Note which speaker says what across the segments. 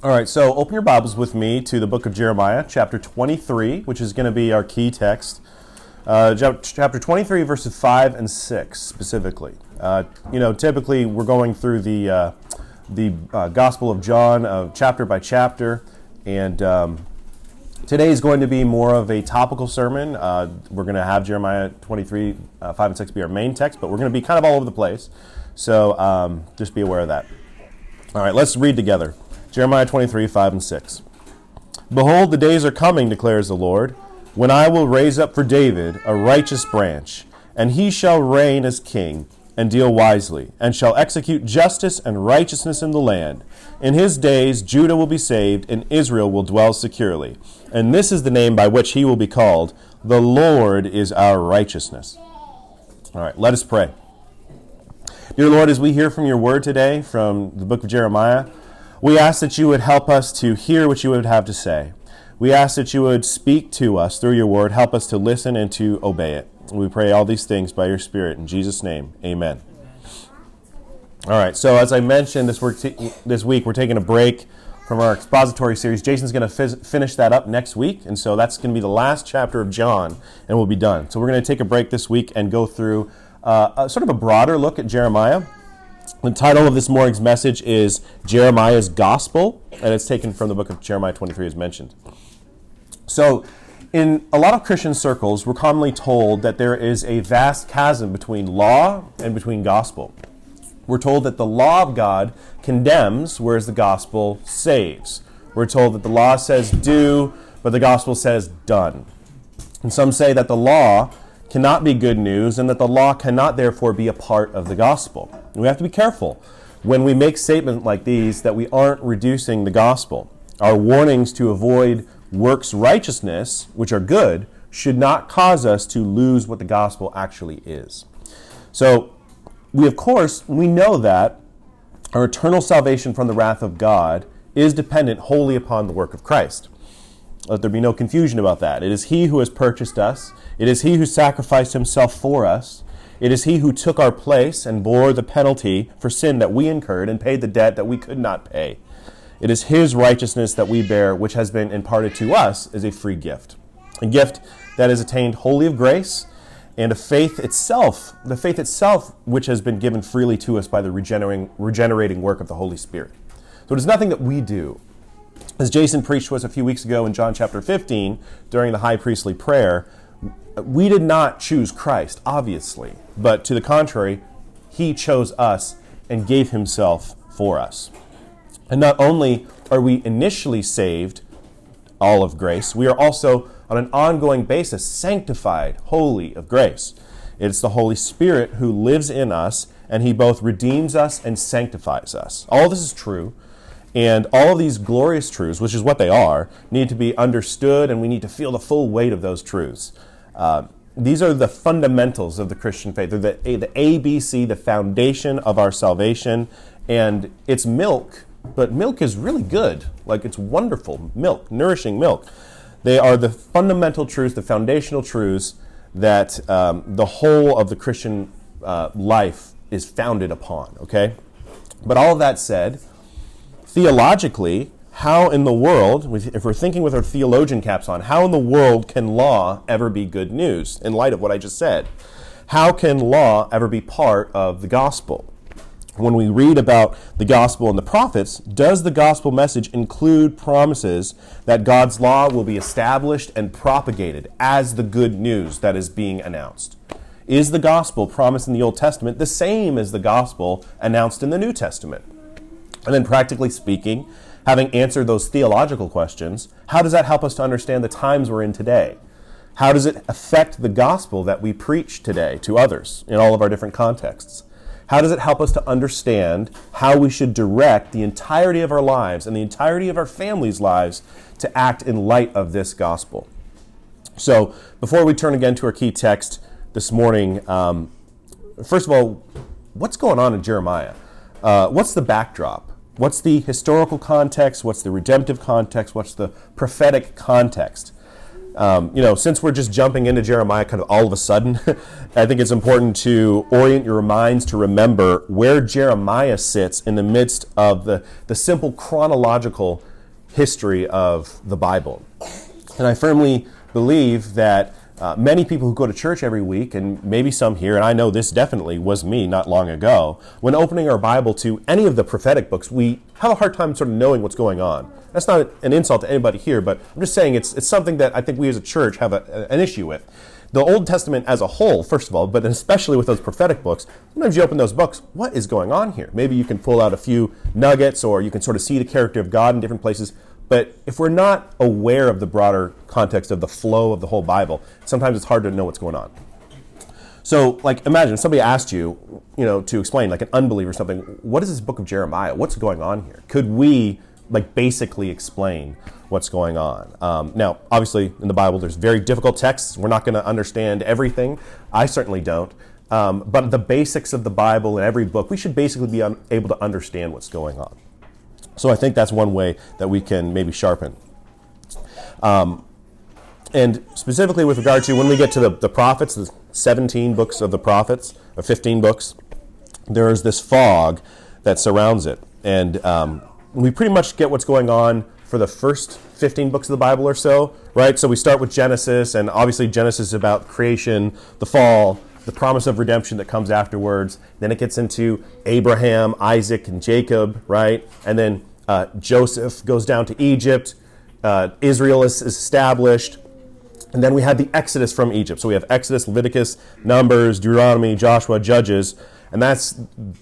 Speaker 1: All right, so open your Bibles with me to the book of Jeremiah, chapter 23, which is going to be our key text. Uh, chapter 23, verses 5 and 6 specifically. Uh, you know, typically we're going through the, uh, the uh, Gospel of John uh, chapter by chapter, and um, today is going to be more of a topical sermon. Uh, we're going to have Jeremiah 23, 5 and 6 be our main text, but we're going to be kind of all over the place. So um, just be aware of that. All right, let's read together. Jeremiah 23, 5 and 6. Behold, the days are coming, declares the Lord, when I will raise up for David a righteous branch, and he shall reign as king, and deal wisely, and shall execute justice and righteousness in the land. In his days Judah will be saved, and Israel will dwell securely. And this is the name by which he will be called The Lord is our righteousness. All right, let us pray. Dear Lord, as we hear from your word today from the book of Jeremiah, we ask that you would help us to hear what you would have to say. We ask that you would speak to us through your word, help us to listen and to obey it. We pray all these things by your Spirit. In Jesus' name, amen. All right, so as I mentioned this, t- this week, we're taking a break from our expository series. Jason's going to f- finish that up next week, and so that's going to be the last chapter of John, and we'll be done. So we're going to take a break this week and go through uh, a, sort of a broader look at Jeremiah. The title of this morning's message is Jeremiah's Gospel, and it's taken from the book of Jeremiah 23, as mentioned. So, in a lot of Christian circles, we're commonly told that there is a vast chasm between law and between gospel. We're told that the law of God condemns, whereas the gospel saves. We're told that the law says do, but the gospel says done. And some say that the law cannot be good news and that the law cannot therefore be a part of the gospel. And we have to be careful when we make statements like these that we aren't reducing the gospel. Our warnings to avoid works righteousness, which are good, should not cause us to lose what the gospel actually is. So, we of course, we know that our eternal salvation from the wrath of God is dependent wholly upon the work of Christ. Let there be no confusion about that. It is He who has purchased us, it is He who sacrificed Himself for us. It is He who took our place and bore the penalty for sin that we incurred and paid the debt that we could not pay. It is His righteousness that we bear, which has been imparted to us as a free gift. A gift that is attained wholly of grace and a faith itself, the faith itself which has been given freely to us by the regenerating, regenerating work of the Holy Spirit. So it is nothing that we do. As Jason preached to us a few weeks ago in John chapter 15 during the high priestly prayer, we did not choose Christ, obviously, but to the contrary, he chose us and gave himself for us. And not only are we initially saved, all of grace, we are also on an ongoing basis sanctified, holy of grace. It's the Holy Spirit who lives in us, and he both redeems us and sanctifies us. All this is true, and all of these glorious truths, which is what they are, need to be understood, and we need to feel the full weight of those truths. Uh, these are the fundamentals of the Christian faith. They're the, the ABC, the foundation of our salvation, and it's milk, but milk is really good. Like it's wonderful milk, nourishing milk. They are the fundamental truths, the foundational truths that um, the whole of the Christian uh, life is founded upon, okay? But all of that said, theologically, how in the world, if we're thinking with our theologian caps on, how in the world can law ever be good news in light of what I just said? How can law ever be part of the gospel? When we read about the gospel and the prophets, does the gospel message include promises that God's law will be established and propagated as the good news that is being announced? Is the gospel promised in the Old Testament the same as the gospel announced in the New Testament? And then, practically speaking, having answered those theological questions, how does that help us to understand the times we're in today? How does it affect the gospel that we preach today to others in all of our different contexts? How does it help us to understand how we should direct the entirety of our lives and the entirety of our families' lives to act in light of this gospel? So, before we turn again to our key text this morning, um, first of all, what's going on in Jeremiah? Uh, what's the backdrop? What's the historical context? What's the redemptive context? What's the prophetic context? Um, you know, since we're just jumping into Jeremiah kind of all of a sudden, I think it's important to orient your minds to remember where Jeremiah sits in the midst of the, the simple chronological history of the Bible. And I firmly believe that uh, many people who go to church every week, and maybe some here, and I know this definitely was me not long ago, when opening our Bible to any of the prophetic books, we have a hard time sort of knowing what's going on. That's not an insult to anybody here, but I'm just saying it's, it's something that I think we as a church have a, an issue with. The Old Testament as a whole, first of all, but especially with those prophetic books, sometimes you open those books, what is going on here? Maybe you can pull out a few nuggets or you can sort of see the character of God in different places. But if we're not aware of the broader context of the flow of the whole Bible, sometimes it's hard to know what's going on. So, like, imagine somebody asked you, you know, to explain, like an unbeliever or something, what is this book of Jeremiah? What's going on here? Could we, like, basically explain what's going on? Um, now, obviously, in the Bible, there's very difficult texts. We're not going to understand everything. I certainly don't. Um, but the basics of the Bible in every book, we should basically be un- able to understand what's going on. So I think that's one way that we can maybe sharpen. Um, and specifically with regard to when we get to the, the prophets, the 17 books of the prophets, or 15 books, there is this fog that surrounds it. And um, we pretty much get what's going on for the first 15 books of the Bible or so, right? So we start with Genesis, and obviously Genesis is about creation, the fall, the promise of redemption that comes afterwards. Then it gets into Abraham, Isaac, and Jacob, right? And then uh, Joseph goes down to Egypt. Uh, Israel is, is established. And then we had the Exodus from Egypt. So we have Exodus, Leviticus, Numbers, Deuteronomy, Joshua, Judges. And that's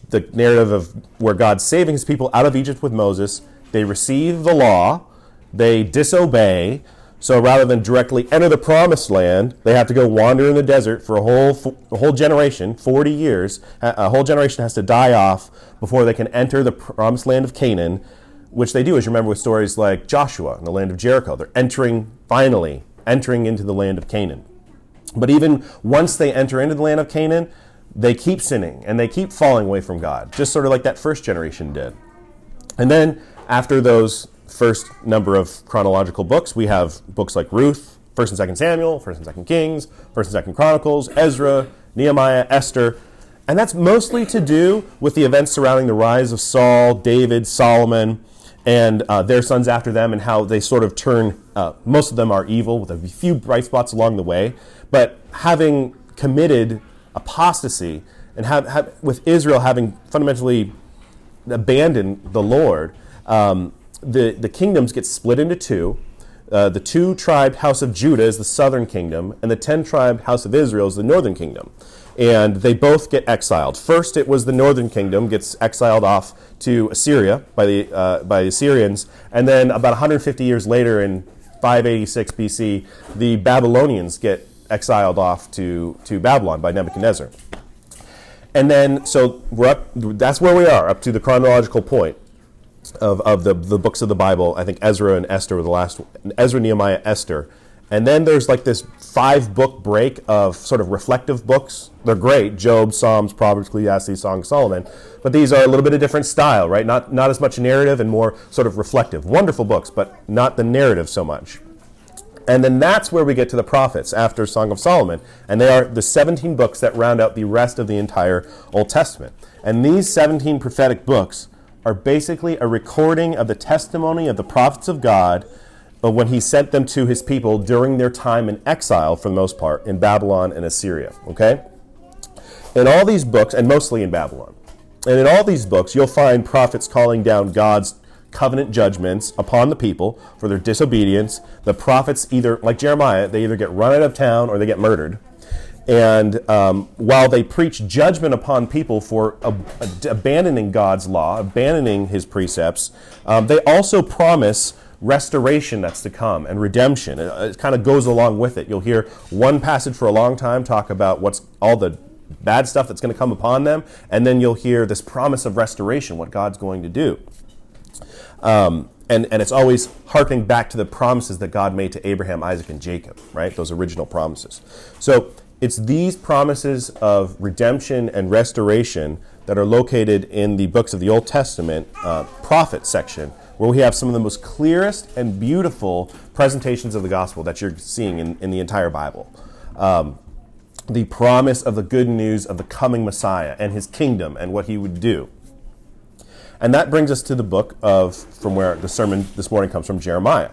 Speaker 1: the narrative of where God's saving his people out of Egypt with Moses. They receive the law, they disobey. So rather than directly enter the promised land, they have to go wander in the desert for a whole, a whole generation, 40 years. A whole generation has to die off before they can enter the promised land of Canaan which they do, you remember with stories like Joshua in the land of Jericho. They're entering, finally, entering into the land of Canaan. But even once they enter into the land of Canaan, they keep sinning and they keep falling away from God, just sort of like that first generation did. And then after those first number of chronological books, we have books like Ruth, 1st and 2nd Samuel, 1st and 2nd Kings, 1st and 2nd Chronicles, Ezra, Nehemiah, Esther. And that's mostly to do with the events surrounding the rise of Saul, David, Solomon, and uh, their sons after them, and how they sort of turn. Uh, most of them are evil, with a few bright spots along the way. But having committed apostasy, and have, have, with Israel having fundamentally abandoned the Lord, um, the the kingdoms get split into two. Uh, the two tribe house of Judah is the southern kingdom, and the ten tribe house of Israel is the northern kingdom and they both get exiled. First, it was the northern kingdom gets exiled off to Assyria by the uh, by the Assyrians, and then about 150 years later, in 586 BC, the Babylonians get exiled off to to Babylon by Nebuchadnezzar. And then, so we're up. That's where we are up to the chronological point of, of the, the books of the Bible. I think Ezra and Esther were the last. Ezra, Nehemiah, Esther and then there's like this five book break of sort of reflective books. They're great Job, Psalms, Proverbs, Ecclesiastes, Song of Solomon. But these are a little bit of different style, right? Not, not as much narrative and more sort of reflective. Wonderful books, but not the narrative so much. And then that's where we get to the prophets after Song of Solomon. And they are the 17 books that round out the rest of the entire Old Testament. And these 17 prophetic books are basically a recording of the testimony of the prophets of God when he sent them to his people during their time in exile, for the most part, in Babylon and Assyria. Okay? In all these books, and mostly in Babylon, and in all these books, you'll find prophets calling down God's covenant judgments upon the people for their disobedience. The prophets either, like Jeremiah, they either get run out of town or they get murdered. And um, while they preach judgment upon people for ab- abandoning God's law, abandoning his precepts, um, they also promise restoration that's to come and redemption. It, it kind of goes along with it. You'll hear one passage for a long time talk about what's all the bad stuff that's going to come upon them, and then you'll hear this promise of restoration, what God's going to do. Um, and, and it's always harking back to the promises that God made to Abraham, Isaac, and Jacob, right? Those original promises. So it's these promises of redemption and restoration that are located in the books of the Old Testament uh, prophet section where we have some of the most clearest and beautiful presentations of the gospel that you're seeing in, in the entire Bible. Um, the promise of the good news of the coming Messiah and his kingdom and what he would do. And that brings us to the book of, from where the sermon this morning comes from, Jeremiah.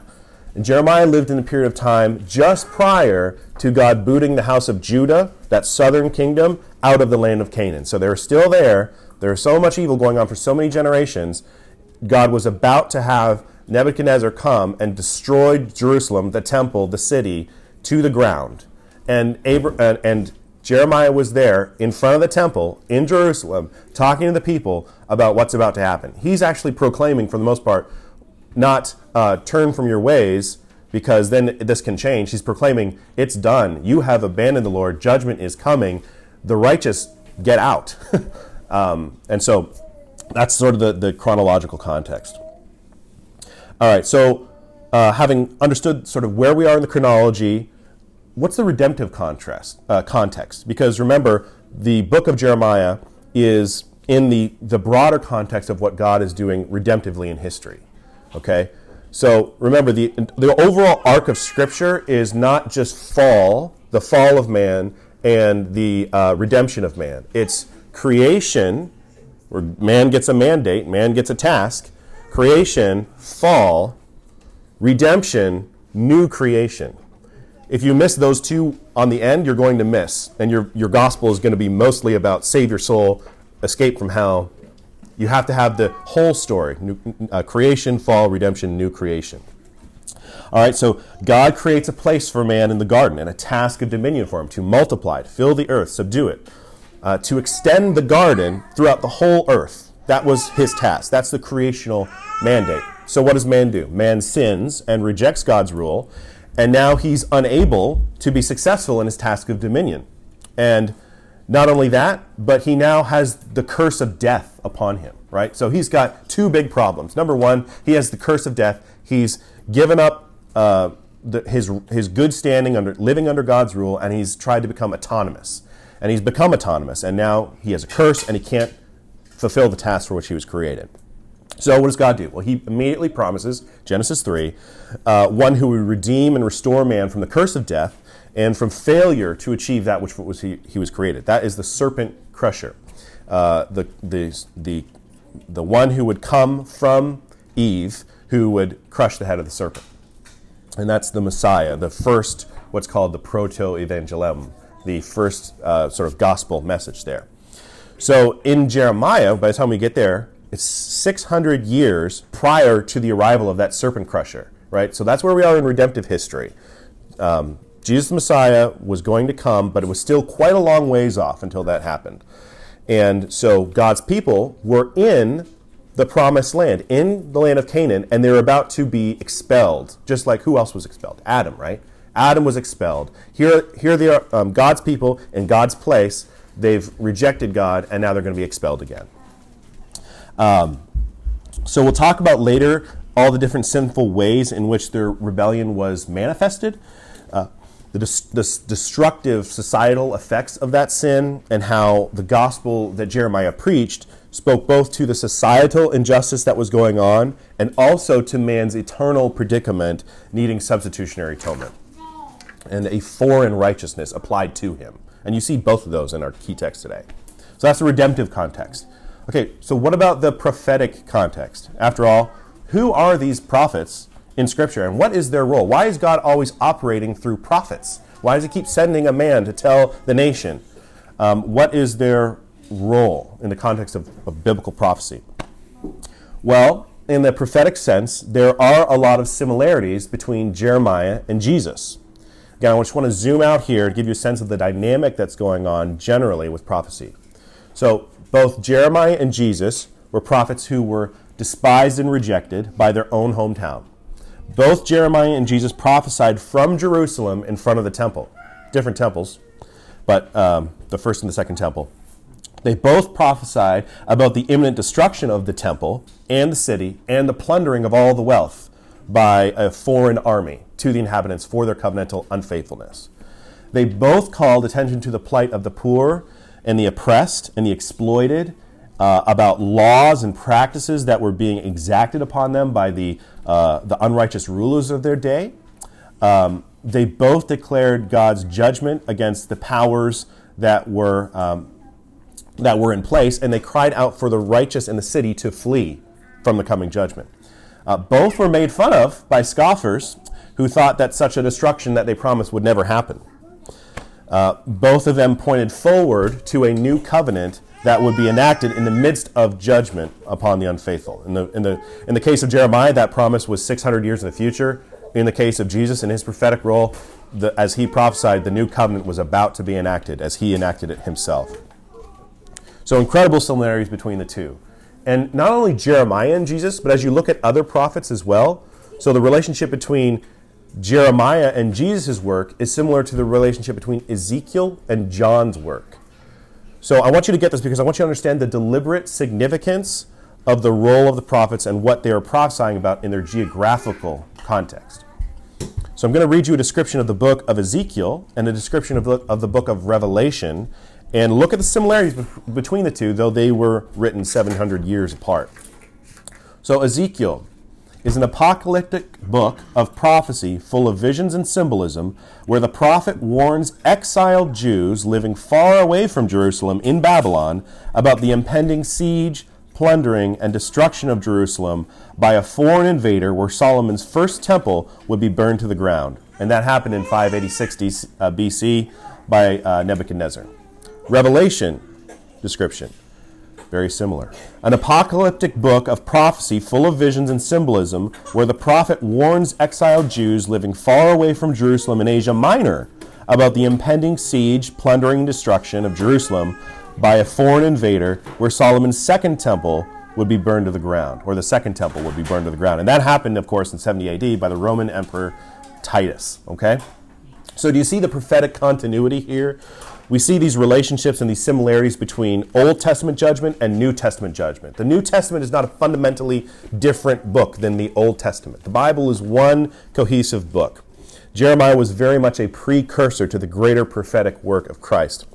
Speaker 1: And Jeremiah lived in a period of time just prior to God booting the house of Judah, that southern kingdom, out of the land of Canaan. So they're still there. There's so much evil going on for so many generations. God was about to have Nebuchadnezzar come and destroy Jerusalem, the temple, the city, to the ground. And, Abra- and, and Jeremiah was there in front of the temple in Jerusalem talking to the people about what's about to happen. He's actually proclaiming, for the most part, not uh, turn from your ways because then this can change. He's proclaiming, it's done. You have abandoned the Lord. Judgment is coming. The righteous get out. um, and so that's sort of the, the chronological context. All right, so uh, having understood sort of where we are in the chronology, what's the redemptive contrast, uh, context? Because remember, the book of Jeremiah is in the, the broader context of what God is doing redemptively in history. Okay? So remember, the, the overall arc of Scripture is not just fall, the fall of man, and the uh, redemption of man. It's creation, where man gets a mandate, man gets a task, creation, fall, redemption, new creation. If you miss those two on the end, you're going to miss. And your, your gospel is going to be mostly about save your soul, escape from hell, you have to have the whole story new, uh, creation, fall, redemption, new creation. All right, so God creates a place for man in the garden and a task of dominion for him to multiply it, fill the earth, subdue it, uh, to extend the garden throughout the whole earth. That was his task. That's the creational mandate. So, what does man do? Man sins and rejects God's rule, and now he's unable to be successful in his task of dominion. And not only that, but he now has the curse of death upon him, right? So he's got two big problems. Number one, he has the curse of death. He's given up uh, the, his, his good standing under living under God's rule, and he's tried to become autonomous. And he's become autonomous, and now he has a curse, and he can't fulfill the task for which he was created. So, what does God do? Well, He immediately promises, Genesis 3, uh, one who would redeem and restore man from the curse of death and from failure to achieve that which was he, he was created. That is the serpent crusher, uh, the, the, the, the one who would come from Eve who would crush the head of the serpent. And that's the Messiah, the first, what's called the proto evangelium, the first uh, sort of gospel message there. So in Jeremiah, by the time we get there, it's 600 years prior to the arrival of that serpent crusher, right? So that's where we are in redemptive history. Um, Jesus the Messiah was going to come, but it was still quite a long ways off until that happened. And so God's people were in the promised land, in the land of Canaan, and they're about to be expelled, just like who else was expelled? Adam, right? Adam was expelled. Here, here they are, um, God's people in God's place. They've rejected God, and now they're going to be expelled again. Um, so we'll talk about later all the different sinful ways in which their rebellion was manifested the, the destructive societal effects of that sin and how the gospel that Jeremiah preached spoke both to the societal injustice that was going on and also to man's eternal predicament needing substitutionary atonement and a foreign righteousness applied to him. And you see both of those in our key text today. So that's the redemptive context. Okay, so what about the prophetic context? After all, who are these prophets in Scripture. And what is their role? Why is God always operating through prophets? Why does He keep sending a man to tell the nation? Um, what is their role in the context of, of biblical prophecy? Well, in the prophetic sense, there are a lot of similarities between Jeremiah and Jesus. Again, I just want to zoom out here to give you a sense of the dynamic that's going on generally with prophecy. So, both Jeremiah and Jesus were prophets who were despised and rejected by their own hometown. Both Jeremiah and Jesus prophesied from Jerusalem in front of the temple, different temples, but um, the first and the second temple. They both prophesied about the imminent destruction of the temple and the city and the plundering of all the wealth by a foreign army to the inhabitants for their covenantal unfaithfulness. They both called attention to the plight of the poor and the oppressed and the exploited uh, about laws and practices that were being exacted upon them by the, uh, the unrighteous rulers of their day. Um, they both declared God's judgment against the powers that were um, that were in place, and they cried out for the righteous in the city to flee from the coming judgment. Uh, both were made fun of by scoffers who thought that such a destruction that they promised would never happen. Uh, both of them pointed forward to a new covenant that would be enacted in the midst of judgment upon the unfaithful. In the, in the, in the case of Jeremiah, that promise was 600 years in the future. In the case of Jesus and his prophetic role, the, as he prophesied, the new covenant was about to be enacted as he enacted it himself. So, incredible similarities between the two. And not only Jeremiah and Jesus, but as you look at other prophets as well, so the relationship between Jeremiah and Jesus' work is similar to the relationship between Ezekiel and John's work. So I want you to get this because I want you to understand the deliberate significance of the role of the prophets and what they are prophesying about in their geographical context. So I'm going to read you a description of the book of Ezekiel and a description of the, of the book of Revelation and look at the similarities be- between the two, though they were written 700 years apart. So Ezekiel is an apocalyptic book of prophecy full of visions and symbolism where the prophet warns exiled Jews living far away from Jerusalem in Babylon about the impending siege, plundering, and destruction of Jerusalem by a foreign invader where Solomon's first temple would be burned to the ground. And that happened in 586 BC uh, by uh, Nebuchadnezzar. Revelation description very similar. An apocalyptic book of prophecy full of visions and symbolism, where the prophet warns exiled Jews living far away from Jerusalem in Asia Minor about the impending siege, plundering, and destruction of Jerusalem by a foreign invader, where Solomon's second temple would be burned to the ground, or the second temple would be burned to the ground. And that happened, of course, in 70 AD by the Roman Emperor Titus. Okay? So, do you see the prophetic continuity here? We see these relationships and these similarities between Old Testament judgment and New Testament judgment. The New Testament is not a fundamentally different book than the Old Testament. The Bible is one cohesive book. Jeremiah was very much a precursor to the greater prophetic work of Christ.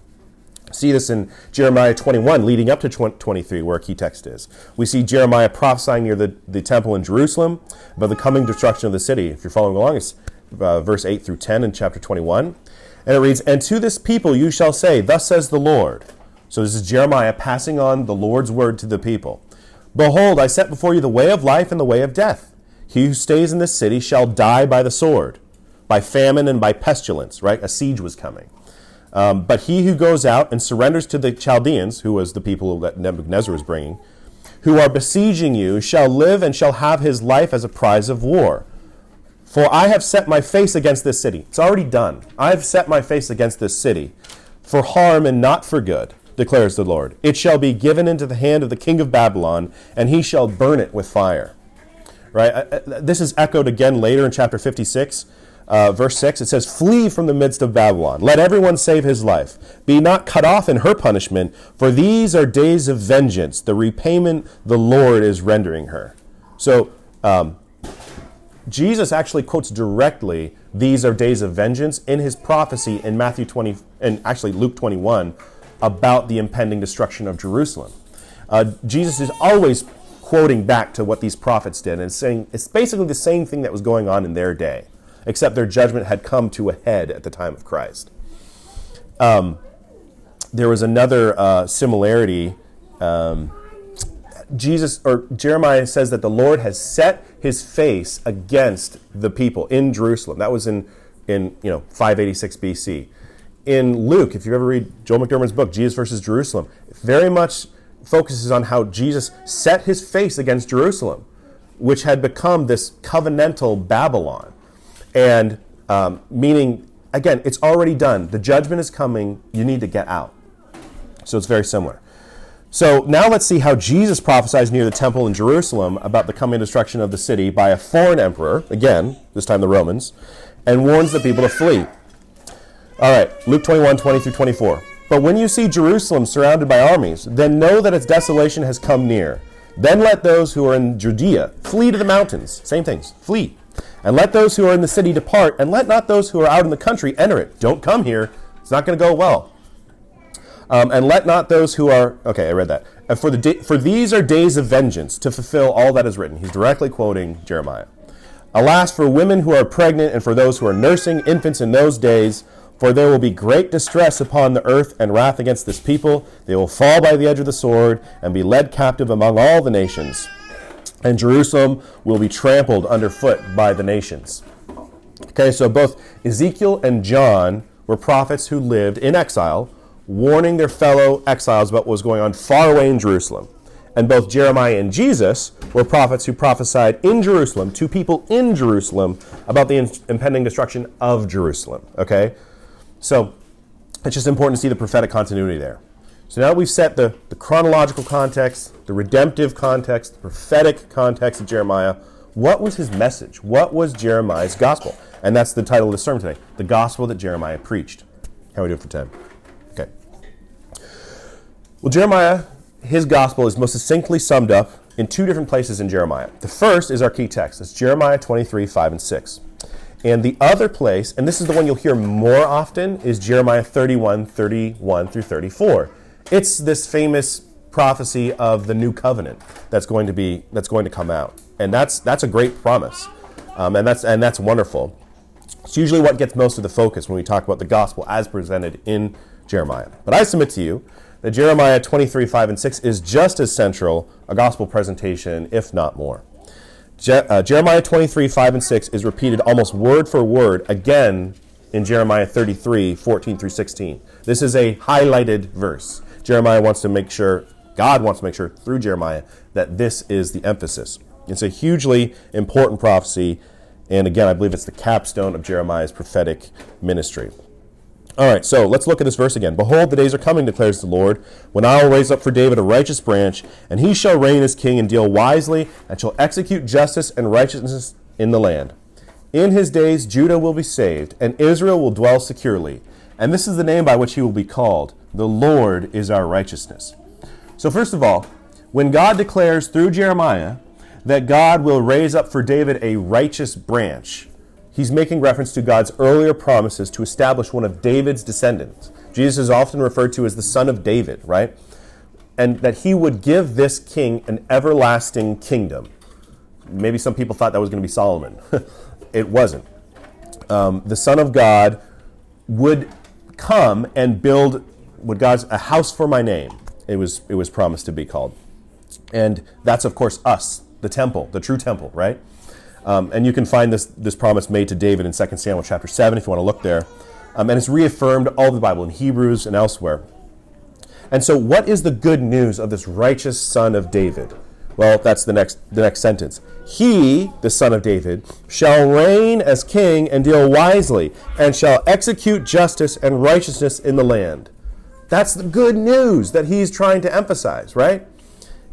Speaker 1: See this in Jeremiah 21, leading up to 23, where a key text is. We see Jeremiah prophesying near the, the temple in Jerusalem about the coming destruction of the city. If you're following along, it's uh, verse 8 through 10 in chapter 21. And it reads, And to this people you shall say, Thus says the Lord. So this is Jeremiah passing on the Lord's word to the people. Behold, I set before you the way of life and the way of death. He who stays in this city shall die by the sword, by famine and by pestilence, right? A siege was coming. Um, but he who goes out and surrenders to the Chaldeans, who was the people that Nebuchadnezzar was bringing, who are besieging you, shall live and shall have his life as a prize of war. For I have set my face against this city. It's already done. I have set my face against this city for harm and not for good, declares the Lord. It shall be given into the hand of the king of Babylon, and he shall burn it with fire. Right? Uh, uh, this is echoed again later in chapter 56. Uh, verse 6, it says, Flee from the midst of Babylon. Let everyone save his life. Be not cut off in her punishment, for these are days of vengeance, the repayment the Lord is rendering her. So, um, Jesus actually quotes directly these are days of vengeance in his prophecy in Matthew 20 and actually Luke 21 about the impending destruction of Jerusalem. Uh, Jesus is always quoting back to what these prophets did and saying it's basically the same thing that was going on in their day, except their judgment had come to a head at the time of Christ. Um, there was another uh, similarity. Um, Jesus or Jeremiah says that the Lord has set his face against the people in Jerusalem. That was in in you know 586 BC. In Luke, if you ever read Joel McDurmon's book, Jesus versus Jerusalem, it very much focuses on how Jesus set his face against Jerusalem, which had become this covenantal Babylon, and um, meaning again, it's already done. The judgment is coming. You need to get out. So it's very similar. So now let's see how Jesus prophesies near the temple in Jerusalem about the coming destruction of the city by a foreign emperor, again, this time the Romans, and warns the people to flee. All right, Luke 21, 20 through 24. But when you see Jerusalem surrounded by armies, then know that its desolation has come near. Then let those who are in Judea flee to the mountains. Same things, flee. And let those who are in the city depart, and let not those who are out in the country enter it. Don't come here. It's not going to go well. Um, and let not those who are okay. I read that. And for the for these are days of vengeance to fulfill all that is written. He's directly quoting Jeremiah. Alas, for women who are pregnant and for those who are nursing infants in those days, For there will be great distress upon the earth and wrath against this people. They will fall by the edge of the sword and be led captive among all the nations. And Jerusalem will be trampled underfoot by the nations. Okay, so both Ezekiel and John were prophets who lived in exile, warning their fellow exiles about what was going on far away in Jerusalem. And both Jeremiah and Jesus were prophets who prophesied in Jerusalem to people in Jerusalem about the impending destruction of Jerusalem. Okay? So it's just important to see the prophetic continuity there. So now that we've set the, the chronological context, the redemptive context, the prophetic context of Jeremiah. What was his message? What was Jeremiah's gospel? And that's the title of the sermon today the gospel that Jeremiah preached. How are we doing for 10? Well, Jeremiah, his gospel is most succinctly summed up in two different places in Jeremiah. The first is our key text. It's Jeremiah 23, 5 and 6. And the other place, and this is the one you'll hear more often, is Jeremiah 31, 31 through 34. It's this famous prophecy of the new covenant that's going to be that's going to come out, and that's that's a great promise, um, and that's and that's wonderful. It's usually what gets most of the focus when we talk about the gospel as presented in Jeremiah. But I submit to you that Jeremiah 23, 5 and 6 is just as central a gospel presentation, if not more. Je- uh, Jeremiah 23, 5 and 6 is repeated almost word for word again in Jeremiah 33, 14 through 16. This is a highlighted verse. Jeremiah wants to make sure, God wants to make sure through Jeremiah that this is the emphasis. It's a hugely important prophecy, and again, I believe it's the capstone of Jeremiah's prophetic ministry. All right, so let's look at this verse again. Behold, the days are coming, declares the Lord, when I will raise up for David a righteous branch, and he shall reign as king and deal wisely, and shall execute justice and righteousness in the land. In his days, Judah will be saved, and Israel will dwell securely. And this is the name by which he will be called The Lord is our righteousness. So, first of all, when God declares through Jeremiah that God will raise up for David a righteous branch, he's making reference to God's earlier promises to establish one of David's descendants. Jesus is often referred to as the son of David, right? And that he would give this king an everlasting kingdom. Maybe some people thought that was going to be Solomon. it wasn't. Um, the Son of God would come and build would God's a house for my name. It was it was promised to be called, and that's of course us, the temple, the true temple, right? Um, and you can find this, this promise made to David in 2 Samuel chapter 7 if you want to look there. Um, and it's reaffirmed all the Bible in Hebrews and elsewhere. And so, what is the good news of this righteous son of David? Well, that's the next, the next sentence. He, the son of David, shall reign as king and deal wisely, and shall execute justice and righteousness in the land. That's the good news that he's trying to emphasize, right?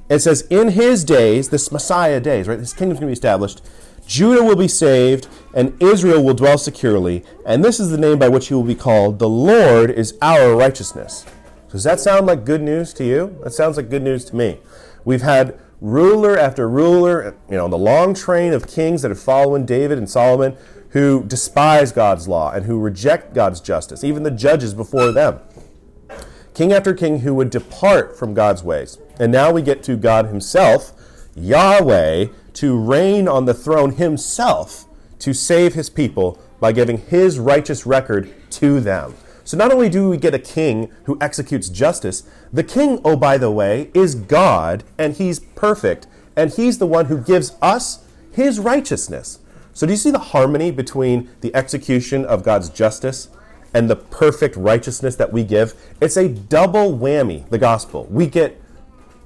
Speaker 1: It says, in his days, this Messiah days, right? His kingdom's going to be established. Judah will be saved, and Israel will dwell securely. And this is the name by which he will be called The Lord is our righteousness. Does that sound like good news to you? That sounds like good news to me. We've had ruler after ruler, you know, the long train of kings that have followed David and Solomon who despise God's law and who reject God's justice, even the judges before them. King after king who would depart from God's ways. And now we get to God Himself, Yahweh, to reign on the throne himself to save his people by giving his righteous record to them. So not only do we get a king who executes justice, the king, oh, by the way, is God, and he's perfect, and he's the one who gives us his righteousness. So do you see the harmony between the execution of God's justice and the perfect righteousness that we give? It's a double whammy, the gospel. We get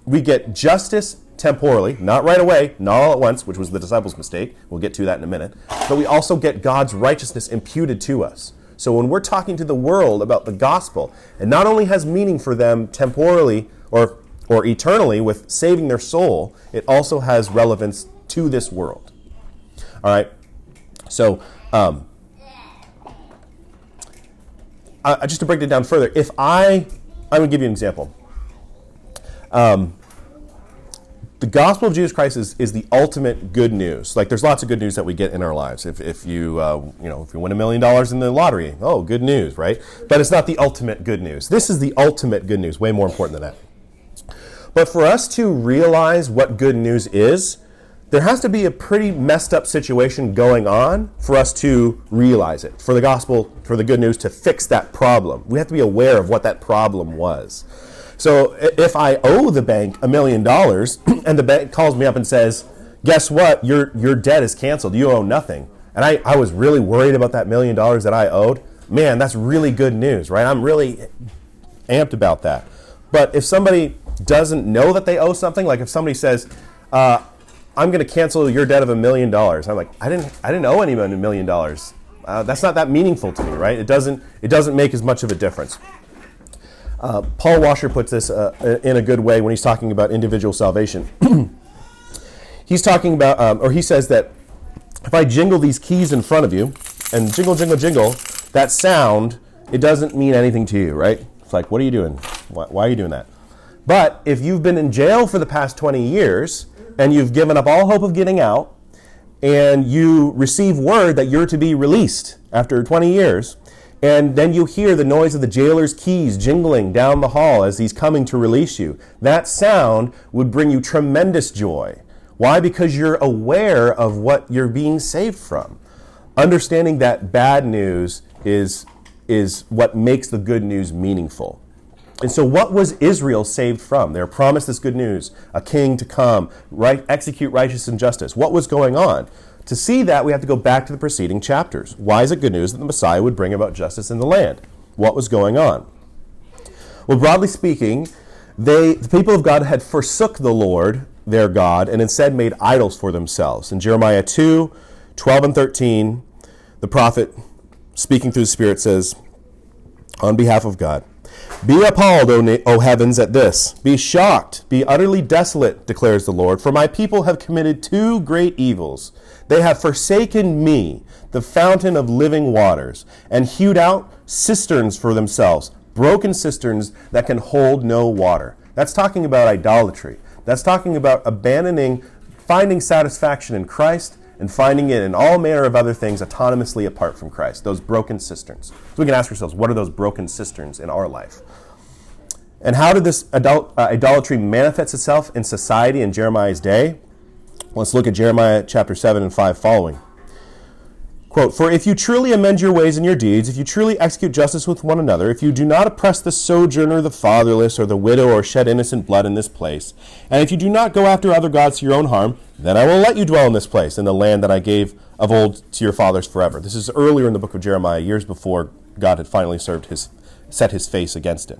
Speaker 1: we get justice temporally, not right away, not all at once, which was the disciples' mistake. We'll get to that in a minute. But we also get God's righteousness imputed to us. So when we're talking to the world about the gospel, it not only has meaning for them temporally or, or eternally with saving their soul, it also has relevance to this world. All right? So, um, just to break it down further, if I, going to give you an example. Um, the gospel of Jesus Christ is, is the ultimate good news. Like there's lots of good news that we get in our lives. If, if you uh, you know if you win a million dollars in the lottery, oh, good news, right? But it's not the ultimate good news. This is the ultimate good news, way more important than that. But for us to realize what good news is, there has to be a pretty messed up situation going on for us to realize it, for the gospel, for the good news to fix that problem. We have to be aware of what that problem was. So if I owe the bank a million dollars and the bank calls me up and says, guess what, your, your debt is canceled, you owe nothing. And I, I was really worried about that million dollars that I owed. Man, that's really good news, right? I'm really amped about that. But if somebody doesn't know that they owe something, like if somebody says, uh, I'm going to cancel your debt of a million dollars. I'm like, I didn't, I didn't owe anyone a million dollars. Uh, that's not that meaningful to me, right? It doesn't, it doesn't make as much of a difference. Uh, Paul Washer puts this uh, in a good way when he's talking about individual salvation. he's talking about, um, or he says that if I jingle these keys in front of you, and jingle, jingle, jingle, that sound, it doesn't mean anything to you, right? It's like, what are you doing? Why, why are you doing that? But if you've been in jail for the past 20 years, and you've given up all hope of getting out, and you receive word that you're to be released after 20 years, and then you hear the noise of the jailer's keys jingling down the hall as he's coming to release you. That sound would bring you tremendous joy. Why? Because you're aware of what you're being saved from. Understanding that bad news is, is what makes the good news meaningful. And so, what was Israel saved from? They're promised this good news a king to come, right, execute righteousness and justice. What was going on? To see that, we have to go back to the preceding chapters. Why is it good news that the Messiah would bring about justice in the land? What was going on? Well, broadly speaking, they, the people of God had forsook the Lord, their God, and instead made idols for themselves. In Jeremiah 2 12 and 13, the prophet, speaking through the Spirit, says, on behalf of God, be appalled, o, o, heavens, at this. Be shocked. Be utterly desolate, declares the Lord. For my people have committed two great evils. They have forsaken me, the fountain of living waters, and hewed out cisterns for themselves, broken cisterns that can hold no water. That's talking about idolatry. That's talking about abandoning, finding satisfaction in Christ and finding it in all manner of other things autonomously apart from Christ, those broken cisterns. So we can ask ourselves, what are those broken cisterns in our life? And how did this adult, uh, idolatry manifest itself in society in Jeremiah's day? Let's look at Jeremiah chapter 7 and 5 following. Quote, For if you truly amend your ways and your deeds, if you truly execute justice with one another, if you do not oppress the sojourner, the fatherless, or the widow, or shed innocent blood in this place, and if you do not go after other gods to your own harm, then I will let you dwell in this place, in the land that I gave of old to your fathers forever. This is earlier in the book of Jeremiah, years before God had finally served his, set his face against it.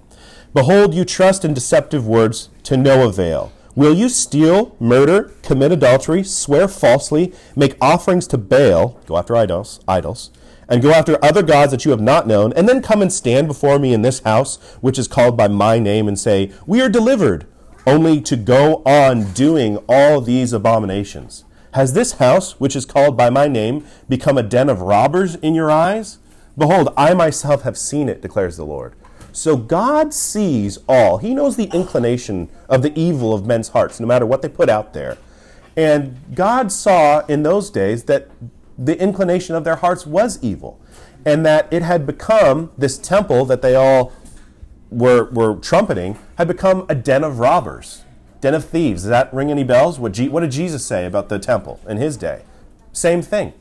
Speaker 1: Behold, you trust in deceptive words to no avail. Will you steal, murder, commit adultery, swear falsely, make offerings to Baal, go after idols, idols, and go after other gods that you have not known, and then come and stand before me in this house, which is called by my name, and say, We are delivered, only to go on doing all these abominations? Has this house, which is called by my name, become a den of robbers in your eyes? Behold, I myself have seen it, declares the Lord. So God sees all. He knows the inclination of the evil of men's hearts, no matter what they put out there. And God saw in those days that the inclination of their hearts was evil, and that it had become this temple that they all were, were trumpeting had become a den of robbers, den of thieves. Does that ring any bells? What, G- what did Jesus say about the temple in his day? Same thing.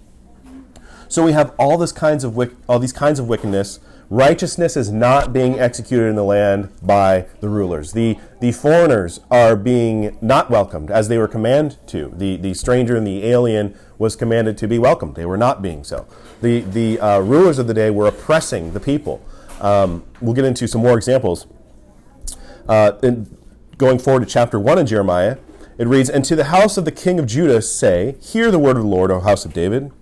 Speaker 1: So we have all this kinds of all these kinds of wickedness Righteousness is not being executed in the land by the rulers. The, the foreigners are being not welcomed as they were commanded to. The, the stranger and the alien was commanded to be welcomed. They were not being so. The, the uh, rulers of the day were oppressing the people. Um, we'll get into some more examples. Uh, in, going forward to chapter 1 in Jeremiah, it reads, And to the house of the king of Judah say, Hear the word of the Lord, O house of David.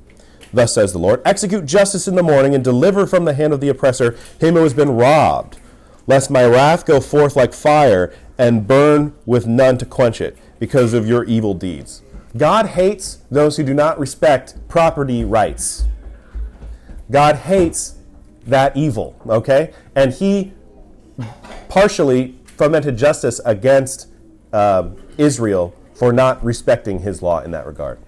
Speaker 1: Thus says the Lord Execute justice in the morning and deliver from the hand of the oppressor him who has been robbed, lest my wrath go forth like fire and burn with none to quench it because of your evil deeds. God hates those who do not respect property rights. God hates that evil, okay? And he partially fomented justice against uh, Israel for not respecting his law in that regard.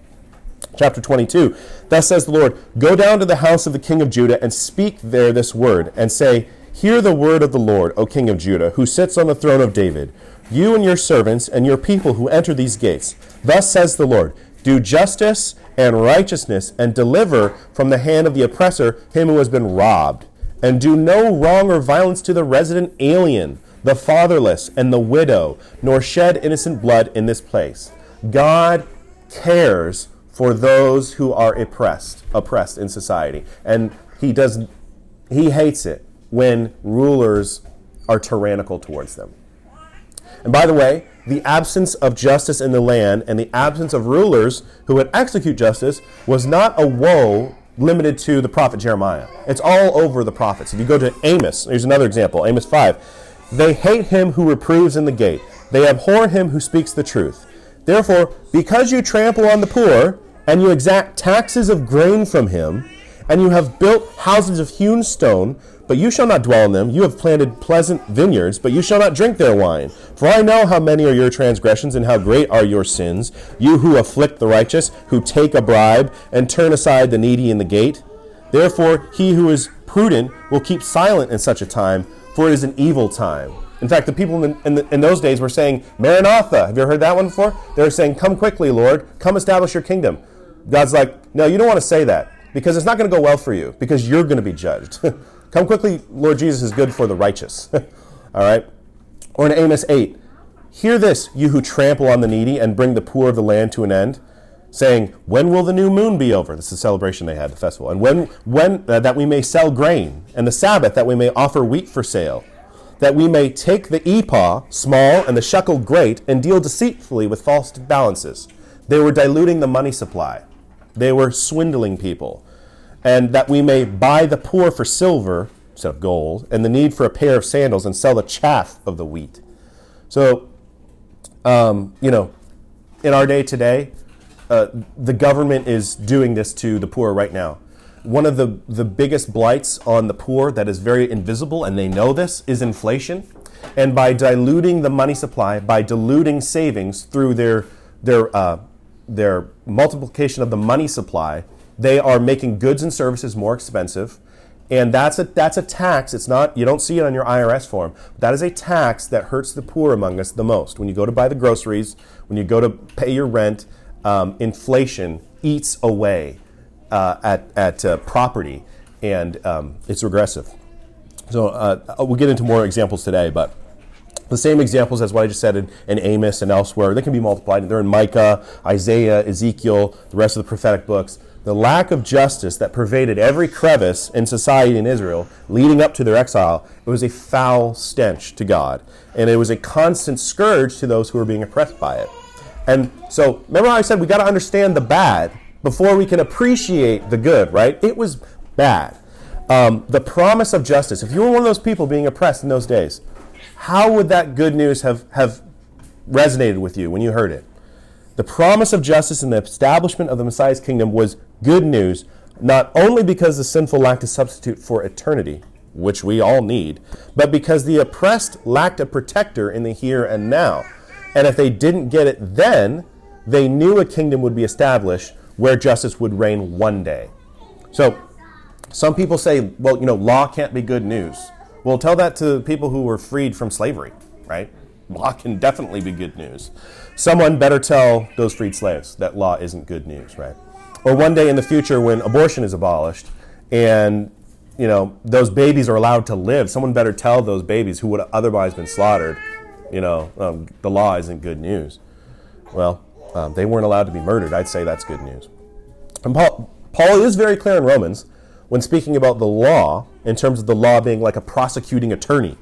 Speaker 1: Chapter 22 Thus says the Lord, Go down to the house of the king of Judah and speak there this word, and say, Hear the word of the Lord, O king of Judah, who sits on the throne of David, you and your servants and your people who enter these gates. Thus says the Lord, do justice and righteousness, and deliver from the hand of the oppressor him who has been robbed. And do no wrong or violence to the resident alien, the fatherless, and the widow, nor shed innocent blood in this place. God cares for those who are oppressed, oppressed in society. And he does he hates it when rulers are tyrannical towards them. And by the way, the absence of justice in the land and the absence of rulers who would execute justice was not a woe limited to the prophet Jeremiah. It's all over the prophets. If you go to Amos, here's another example Amos 5. They hate him who reproves in the gate, they abhor him who speaks the truth. Therefore, because you trample on the poor, and you exact taxes of grain from him, and you have built houses of hewn stone, but you shall not dwell in them. You have planted pleasant vineyards, but you shall not drink their wine. For I know how many are your transgressions, and how great are your sins. You who afflict the righteous, who take a bribe, and turn aside the needy in the gate. Therefore, he who is prudent will keep silent in such a time, for it is an evil time. In fact, the people in, the, in, the, in, those days were saying, Maranatha. Have you heard that one before? They were saying, Come quickly, Lord. Come establish your kingdom. God's like, No, you don't want to say that because it's not going to go well for you because you're going to be judged. Come quickly, Lord Jesus is good for the righteous. All right? Or in Amos 8, hear this, you who trample on the needy and bring the poor of the land to an end, saying, When will the new moon be over? This is a celebration they had, the festival. And when, when uh, that we may sell grain, and the Sabbath that we may offer wheat for sale, that we may take the ephah small and the shekel great and deal deceitfully with false balances. They were diluting the money supply. They were swindling people. And that we may buy the poor for silver instead of gold, and the need for a pair of sandals, and sell the chaff of the wheat. So, um, you know, in our day today, uh, the government is doing this to the poor right now. One of the, the biggest blights on the poor that is very invisible, and they know this, is inflation. And by diluting the money supply, by diluting savings through their, their uh, their multiplication of the money supply, they are making goods and services more expensive. And that's a, that's a tax. It's not, you don't see it on your IRS form. That is a tax that hurts the poor among us the most. When you go to buy the groceries, when you go to pay your rent, um, inflation eats away uh, at, at uh, property and um, it's regressive. So uh, we'll get into more examples today, but the same examples as what I just said in, in, Amos and elsewhere. They can be multiplied. They're in Micah, Isaiah, Ezekiel, the rest of the prophetic books. The lack of justice that pervaded every crevice in society in Israel leading up to their exile, it was a foul stench to God. And it was a constant scourge to those who were being oppressed by it. And so, remember how I said we got to understand the bad before we can appreciate the good, right? It was bad. Um, the promise of justice. If you were one of those people being oppressed in those days, how would that good news have, have resonated with you when you heard it? The promise of justice and the establishment of the Messiah's kingdom was good news, not only because the sinful lacked a substitute for eternity, which we all need, but because the oppressed lacked a protector in the here and now. And if they didn't get it then, they knew a kingdom would be established where justice would reign one day. So, some people say, well, you know, law can't be good news. Well, tell that to people who were freed from slavery, right? Law can definitely be good news. Someone better tell those freed slaves that law isn't good news, right? Or one day in the future when abortion is abolished and you know those babies are allowed to live, someone better tell those babies who would have otherwise been slaughtered, you know, um, the law isn't good news. Well, um, they weren't allowed to be murdered. I'd say that's good news. And Paul, Paul is very clear in Romans when speaking about the law, in terms of the law being like a prosecuting attorney.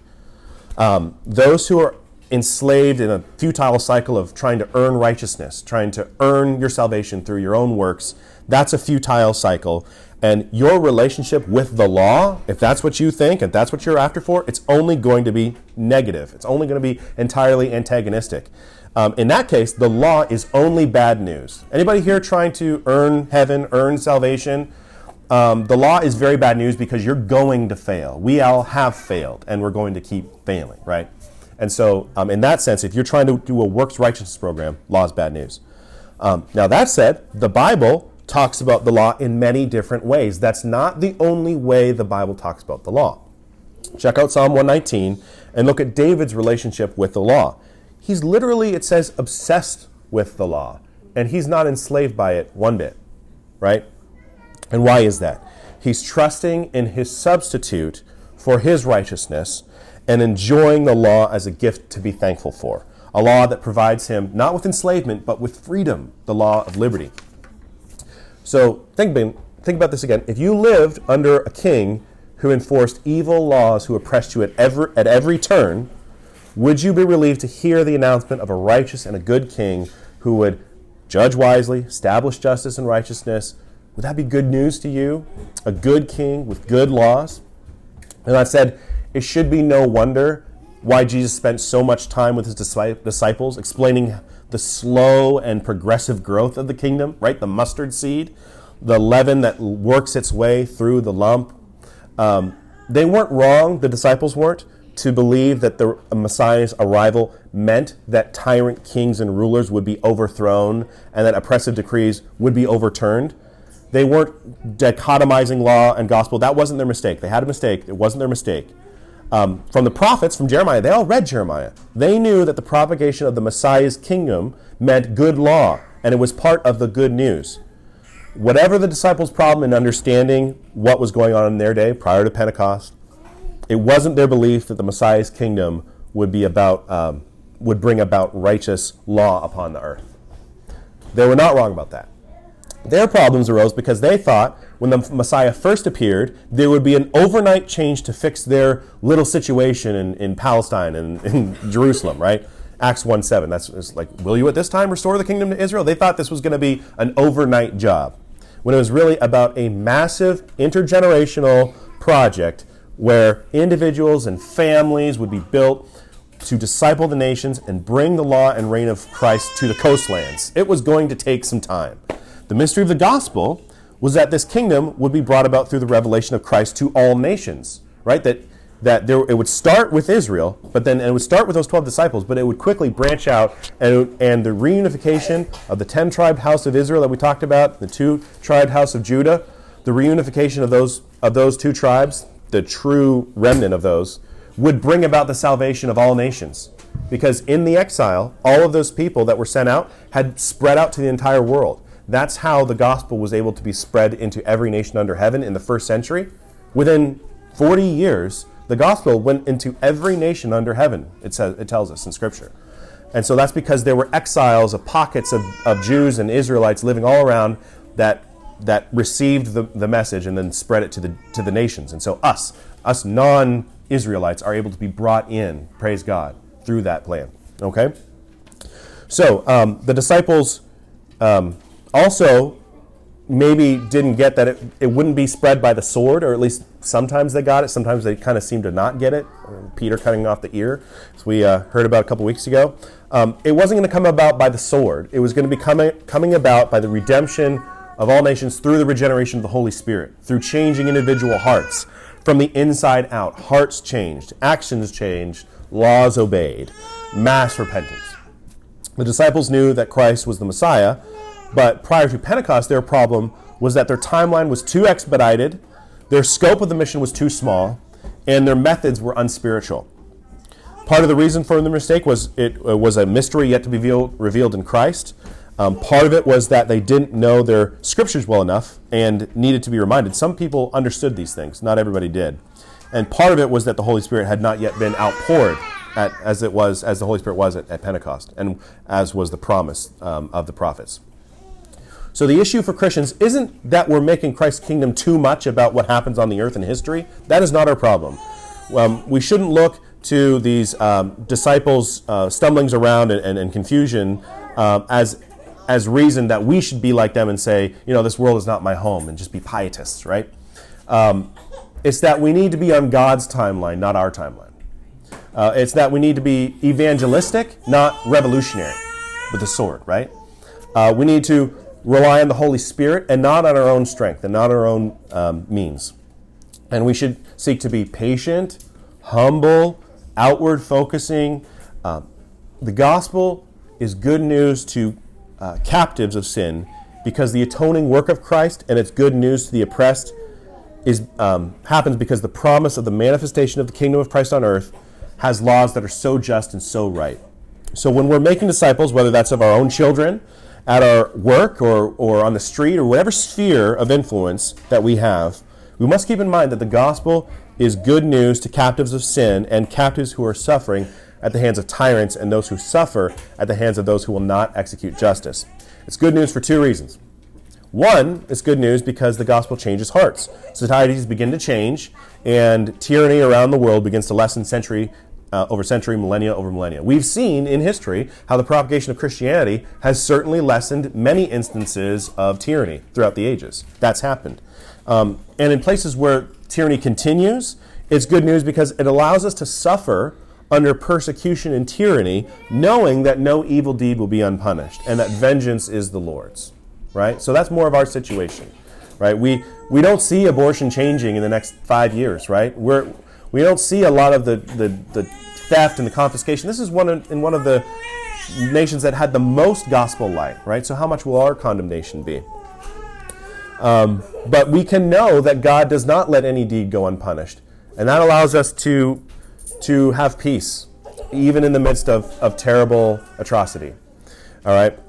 Speaker 1: Um, those who are enslaved in a futile cycle of trying to earn righteousness, trying to earn your salvation through your own works, that's a futile cycle. And your relationship with the law, if that's what you think and that's what you're after for, it's only going to be negative. It's only going to be entirely antagonistic. Um, in that case, the law is only bad news. Anybody here trying to earn heaven, earn salvation? Um, the law is very bad news because you're going to fail. We all have failed, and we're going to keep failing, right? And so, um, in that sense, if you're trying to do a works righteousness program, law is bad news. Um, now, that said, the Bible talks about the law in many different ways. That's not the only way the Bible talks about the law. Check out Psalm 119 and look at David's relationship with the law. He's literally, it says, obsessed with the law and he's not enslaved by it one bit, right? And why is that? He's trusting in his substitute for his righteousness and enjoying the law as a gift to be thankful for. A law that provides him not with enslavement, but with freedom, the law of liberty. So think, think about this again. If you lived under a king who enforced evil laws, who oppressed you at every, at every turn, would you be relieved to hear the announcement of a righteous and a good king who would judge wisely, establish justice and righteousness? Would that be good news to you? A good king with good laws? And I said, it should be no wonder why Jesus spent so much time with his disciples explaining the slow and progressive growth of the kingdom, right? The mustard seed, the leaven that works its way through the lump. Um, they weren't wrong, the disciples weren't, to believe that the Messiah's arrival meant that tyrant kings and rulers would be overthrown and that oppressive decrees would be overturned. They weren't dichotomizing law and gospel. That wasn't their mistake. They had a mistake. It wasn't their mistake. Um, from the prophets, from Jeremiah, they all read Jeremiah. They knew that the propagation of the Messiah's kingdom meant good law, and it was part of the good news. Whatever the disciples' problem in understanding what was going on in their day prior to Pentecost, it wasn't their belief that the Messiah's kingdom would be about um, would bring about righteous law upon the earth. They were not wrong about that. Their problems arose because they thought when the Messiah first appeared, there would be an overnight change to fix their little situation in, in Palestine and in Jerusalem, right? Acts 1 7. That's like, will you at this time restore the kingdom to Israel? They thought this was going to be an overnight job, when it was really about a massive intergenerational project where individuals and families would be built to disciple the nations and bring the law and reign of Christ to the coastlands. It was going to take some time. The mystery of the gospel was that this kingdom would be brought about through the revelation of Christ to all nations, right? That that there, it would start with Israel, but then it would start with those 12 disciples, but it would quickly branch out, and, and the reunification of the 10 tribe house of Israel that we talked about, the two tribe house of Judah, the reunification of those, of those two tribes, the true remnant of those, would bring about the salvation of all nations. Because in the exile, all of those people that were sent out had spread out to the entire world. That's how the gospel was able to be spread into every nation under heaven in the first century. Within 40 years, the gospel went into every nation under heaven, it, says, it tells us in Scripture. And so that's because there were exiles of pockets of, of Jews and Israelites living all around that, that received the, the message and then spread it to the, to the nations. And so us, us non Israelites, are able to be brought in, praise God, through that plan. Okay? So um, the disciples um, also maybe didn't get that it, it wouldn't be spread by the sword, or at least sometimes they got it. Sometimes they kind of seem to not get it. Peter cutting off the ear, as we uh, heard about a couple weeks ago. Um, it wasn't going to come about by the sword. It was going to be coming, coming about by the redemption of all nations through the regeneration of the Holy Spirit, through changing individual hearts from the inside out. Hearts changed, actions changed, laws obeyed, mass repentance. The disciples knew that Christ was the Messiah but prior to Pentecost, their problem was that their timeline was too expedited, their scope of the mission was too small, and their methods were unspiritual. Part of the reason for the mistake was it was a mystery yet to be revealed in Christ. Um, part of it was that they didn't know their scriptures well enough and needed to be reminded. Some people understood these things, not everybody did. And part of it was that the Holy Spirit had not yet been outpoured at, as it was, as the Holy Spirit was at, at Pentecost, and as was the promise um, of the prophets. So the issue for Christians isn't that we're making Christ's kingdom too much about what happens on the earth in history. That is not our problem. Um, we shouldn't look to these um, disciples' uh, stumblings around and, and, and confusion uh, as as reason that we should be like them and say, you know, this world is not my home, and just be pietists, right? Um, it's that we need to be on God's timeline, not our timeline. Uh, it's that we need to be evangelistic, not revolutionary with the sword, right? Uh, we need to rely on the Holy Spirit and not on our own strength and not our own um, means. And we should seek to be patient, humble, outward focusing. Um, the gospel is good news to uh, captives of sin because the atoning work of Christ and its good news to the oppressed is, um, happens because the promise of the manifestation of the kingdom of Christ on earth has laws that are so just and so right. So when we're making disciples, whether that's of our own children, at our work or, or on the street or whatever sphere of influence that we have, we must keep in mind that the gospel is good news to captives of sin and captives who are suffering at the hands of tyrants and those who suffer at the hands of those who will not execute justice. It's good news for two reasons. One, it's good news because the gospel changes hearts. Societies begin to change, and tyranny around the world begins to lessen century uh, over century, millennia over millennia. We've seen in history how the propagation of Christianity has certainly lessened many instances of tyranny throughout the ages. That's happened. Um, and in places where tyranny continues, it's good news because it allows us to suffer under persecution and tyranny, knowing that no evil deed will be unpunished and that vengeance is the Lord's. Right? So that's more of our situation. Right? We we don't see abortion changing in the next five years, right? We're we don't see a lot of the, the, the theft and the confiscation. This is one of, in one of the nations that had the most gospel light, right? So how much will our condemnation be? Um, but we can know that God does not let any deed go unpunished. And that allows us to, to have peace, even in the midst of, of terrible atrocity. All right?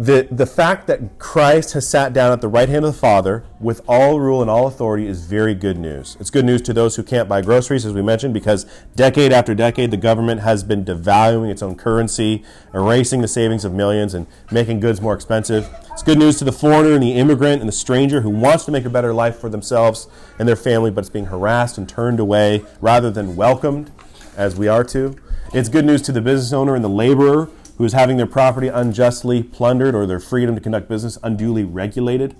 Speaker 1: The, the fact that Christ has sat down at the right hand of the Father with all rule and all authority is very good news. It's good news to those who can't buy groceries, as we mentioned, because decade after decade the government has been devaluing its own currency, erasing the savings of millions, and making goods more expensive. It's good news to the foreigner and the immigrant and the stranger who wants to make a better life for themselves and their family, but is being harassed and turned away rather than welcomed, as we are to. It's good news to the business owner and the laborer who is having their property unjustly plundered or their freedom to conduct business unduly regulated.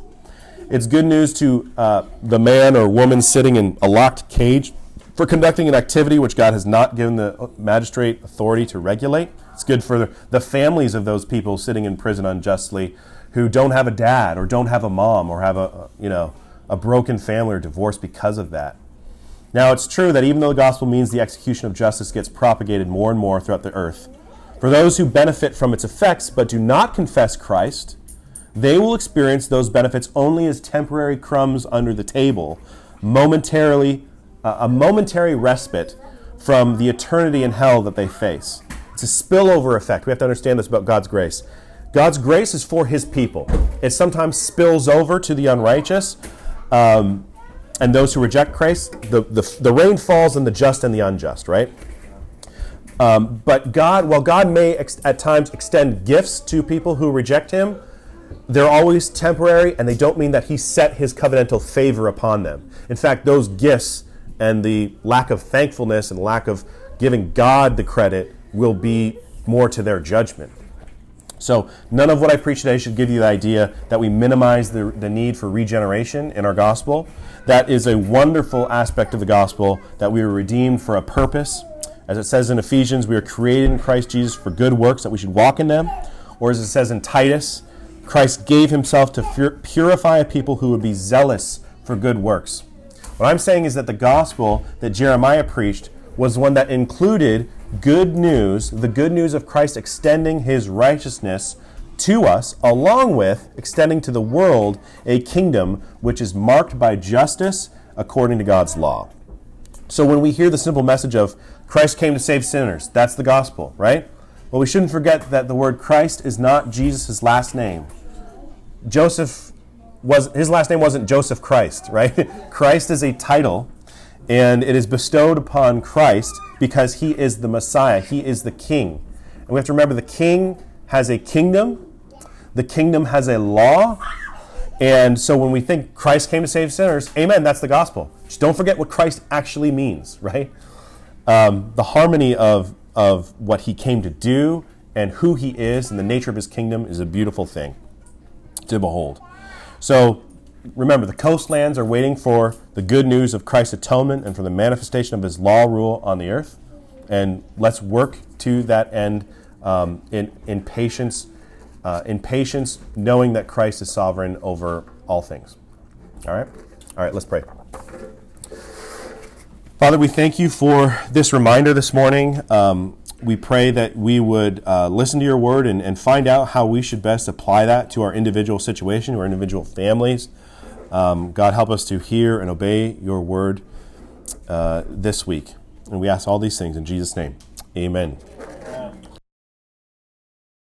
Speaker 1: It's good news to uh, the man or woman sitting in a locked cage for conducting an activity which God has not given the magistrate authority to regulate. It's good for the families of those people sitting in prison unjustly who don't have a dad or don't have a mom or have a you know a broken family or divorce because of that. Now it's true that even though the gospel means the execution of justice gets propagated more and more throughout the earth, for those who benefit from its effects but do not confess Christ, they will experience those benefits only as temporary crumbs under the table, momentarily, uh, a momentary respite from the eternity in hell that they face. It's a spillover effect. We have to understand this about God's grace. God's grace is for his people. It sometimes spills over to the unrighteous um, and those who reject Christ. The, the, the rain falls on the just and the unjust, right? Um, but God, while God may ex- at times extend gifts to people who reject Him, they're always temporary and they don't mean that He set His covenantal favor upon them. In fact, those gifts and the lack of thankfulness and lack of giving God the credit will be more to their judgment. So, none of what I preach today should give you the idea that we minimize the, the need for regeneration in our gospel. That is a wonderful aspect of the gospel that we were redeemed for a purpose as it says in Ephesians, we are created in Christ Jesus for good works that we should walk in them. Or as it says in Titus, Christ gave himself to purify a people who would be zealous for good works. What I'm saying is that the gospel that Jeremiah preached was one that included good news, the good news of Christ extending his righteousness to us, along with extending to the world a kingdom which is marked by justice according to God's law. So when we hear the simple message of Christ came to save sinners. That's the gospel, right? Well, we shouldn't forget that the word Christ is not Jesus' last name. Joseph was his last name wasn't Joseph Christ, right? Christ is a title, and it is bestowed upon Christ because he is the Messiah. He is the King. And we have to remember the King has a kingdom, the kingdom has a law. And so when we think Christ came to save sinners, amen, that's the gospel. Just don't forget what Christ actually means, right? Um, the harmony of, of what he came to do and who he is and the nature of his kingdom is a beautiful thing to behold. So remember, the coastlands are waiting for the good news of Christ's atonement and for the manifestation of his law rule on the earth. And let's work to that end um, in, in patience, uh, in patience, knowing that Christ is sovereign over all things. All right? All right, let's pray. Father, we thank you for this reminder this morning. Um, we pray that we would uh, listen to your word and, and, find out how we should best apply that to our individual situation, to our individual families. Um, God, help us to hear and obey your word uh, this week. And we ask all these things in Jesus' name. Amen.